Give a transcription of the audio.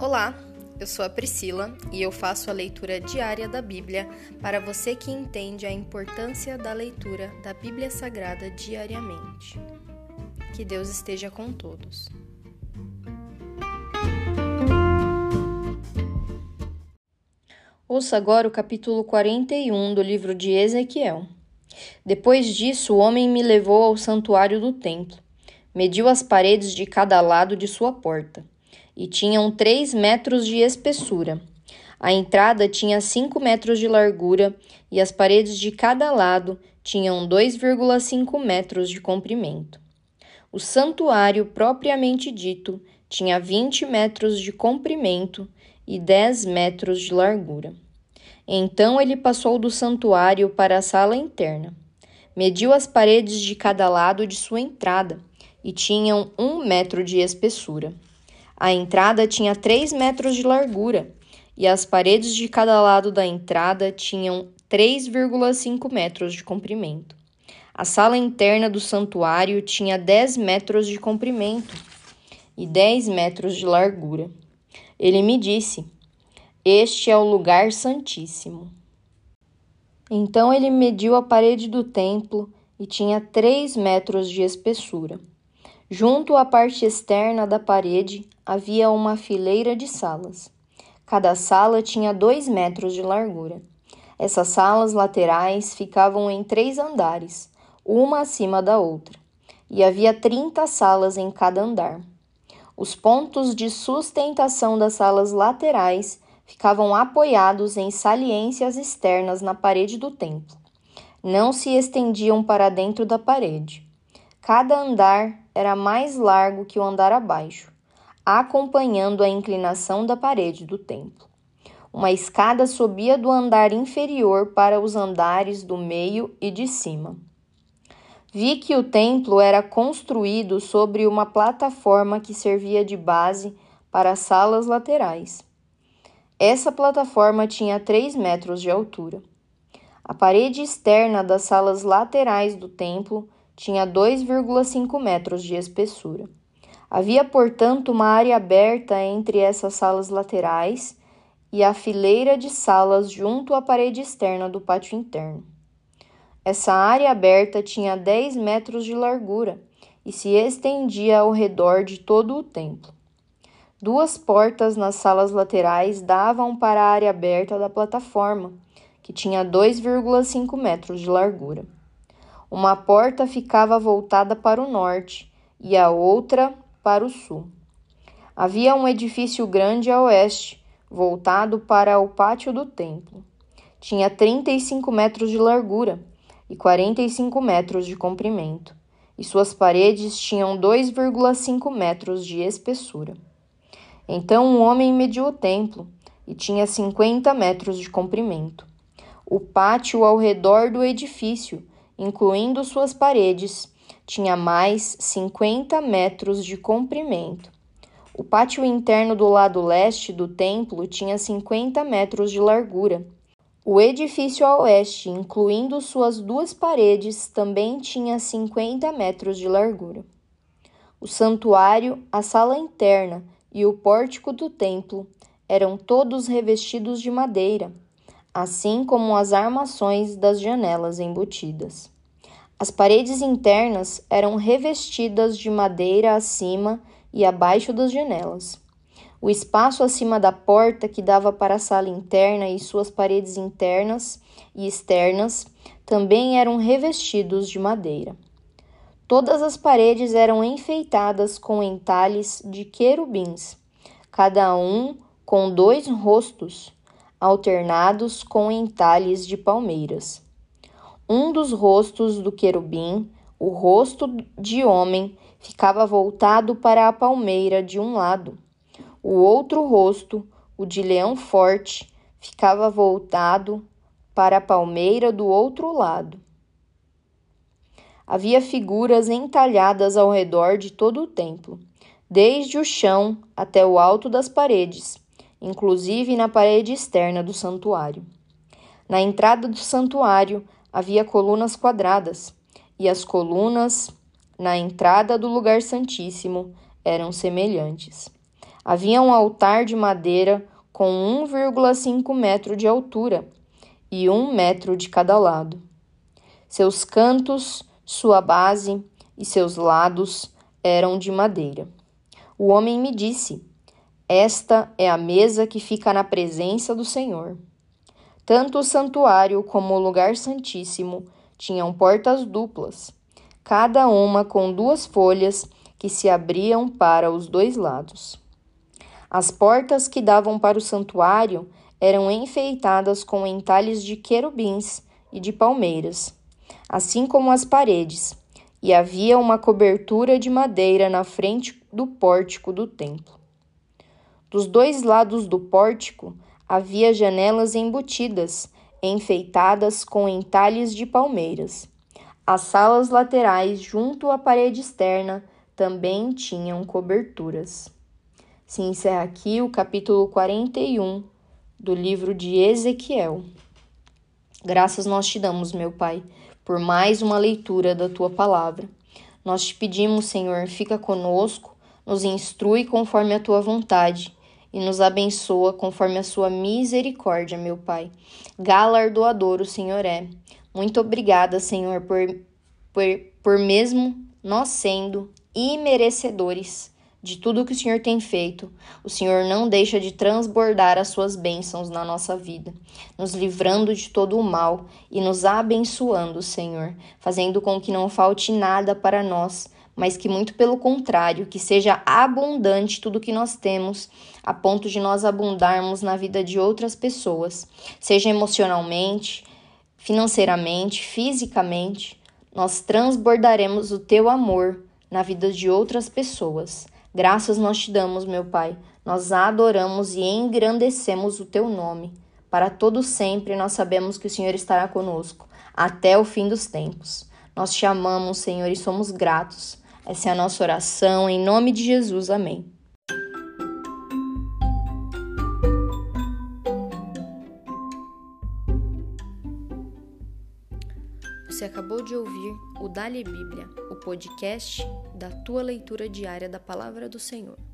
Olá, eu sou a Priscila e eu faço a leitura diária da Bíblia para você que entende a importância da leitura da Bíblia Sagrada diariamente. Que Deus esteja com todos. Ouça agora o capítulo 41 do livro de Ezequiel. Depois disso, o homem me levou ao santuário do templo, mediu as paredes de cada lado de sua porta e tinham três metros de espessura. A entrada tinha cinco metros de largura e as paredes de cada lado tinham 2,5 metros de comprimento. O santuário propriamente dito tinha 20 metros de comprimento e 10 metros de largura. Então ele passou do santuário para a sala interna. Mediu as paredes de cada lado de sua entrada e tinham um metro de espessura. A entrada tinha 3 metros de largura e as paredes de cada lado da entrada tinham 3,5 metros de comprimento. A sala interna do santuário tinha 10 metros de comprimento e 10 metros de largura. Ele me disse: Este é o lugar santíssimo. Então ele mediu a parede do templo e tinha 3 metros de espessura. Junto à parte externa da parede havia uma fileira de salas. Cada sala tinha dois metros de largura. Essas salas laterais ficavam em três andares, uma acima da outra, e havia trinta salas em cada andar. Os pontos de sustentação das salas laterais ficavam apoiados em saliências externas na parede do templo. Não se estendiam para dentro da parede. Cada andar era mais largo que o andar abaixo, acompanhando a inclinação da parede do templo. Uma escada subia do andar inferior para os andares do meio e de cima. Vi que o templo era construído sobre uma plataforma que servia de base para as salas laterais. Essa plataforma tinha 3 metros de altura. A parede externa das salas laterais do templo tinha 2,5 metros de espessura. Havia, portanto, uma área aberta entre essas salas laterais e a fileira de salas junto à parede externa do pátio interno. Essa área aberta tinha 10 metros de largura e se estendia ao redor de todo o templo. Duas portas nas salas laterais davam para a área aberta da plataforma, que tinha 2,5 metros de largura. Uma porta ficava voltada para o norte e a outra para o sul. Havia um edifício grande a oeste, voltado para o pátio do templo. Tinha 35 metros de largura e 45 metros de comprimento, e suas paredes tinham 2,5 metros de espessura. Então um homem mediu o templo e tinha 50 metros de comprimento. O pátio ao redor do edifício incluindo suas paredes, tinha mais 50 metros de comprimento. O pátio interno do lado leste do templo tinha 50 metros de largura. O edifício a oeste, incluindo suas duas paredes, também tinha 50 metros de largura. O santuário, a sala interna e o pórtico do templo eram todos revestidos de madeira assim como as armações das janelas embutidas. As paredes internas eram revestidas de madeira acima e abaixo das janelas. O espaço acima da porta que dava para a sala interna e suas paredes internas e externas também eram revestidos de madeira. Todas as paredes eram enfeitadas com entalhes de querubins, cada um com dois rostos alternados com entalhes de palmeiras. Um dos rostos do querubim, o rosto de homem, ficava voltado para a palmeira de um lado. O outro rosto, o de leão forte, ficava voltado para a palmeira do outro lado. Havia figuras entalhadas ao redor de todo o templo, desde o chão até o alto das paredes, inclusive na parede externa do santuário. Na entrada do santuário havia colunas quadradas, e as colunas na entrada do lugar santíssimo eram semelhantes. Havia um altar de madeira com 1,5 metro de altura e um metro de cada lado. Seus cantos, sua base e seus lados eram de madeira. O homem me disse: Esta é a mesa que fica na presença do Senhor. Tanto o santuário como o lugar santíssimo tinham portas duplas, cada uma com duas folhas que se abriam para os dois lados. As portas que davam para o santuário eram enfeitadas com entalhes de querubins e de palmeiras, assim como as paredes, e havia uma cobertura de madeira na frente do pórtico do templo. Dos dois lados do pórtico havia janelas embutidas, enfeitadas com entalhes de palmeiras. As salas laterais, junto à parede externa, também tinham coberturas. Se encerra aqui o capítulo 41 do livro de Ezequiel. Graças nós te damos, meu Pai, por mais uma leitura da tua palavra. Nós te pedimos, Senhor, fica conosco, nos instrui conforme a tua vontade e nos abençoa conforme a sua misericórdia, meu Pai. Galardoador o Senhor é. Muito obrigada, Senhor, por, por, por mesmo nós sendo imerecedores de tudo que o Senhor tem feito, o Senhor não deixa de transbordar as suas bênçãos na nossa vida, nos livrando de todo o mal e nos abençoando, Senhor, fazendo com que não falte nada para nós, mas que muito pelo contrário, que seja abundante tudo que nós temos, a ponto de nós abundarmos na vida de outras pessoas, seja emocionalmente, financeiramente, fisicamente, nós transbordaremos o teu amor na vida de outras pessoas. Graças nós te damos, meu Pai. Nós adoramos e engrandecemos o teu nome. Para todo sempre nós sabemos que o Senhor estará conosco até o fim dos tempos. Nós te amamos, Senhor, e somos gratos. Essa é a nossa oração em nome de Jesus. Amém. Você acabou de ouvir o Dali Bíblia, o podcast da tua leitura diária da palavra do Senhor.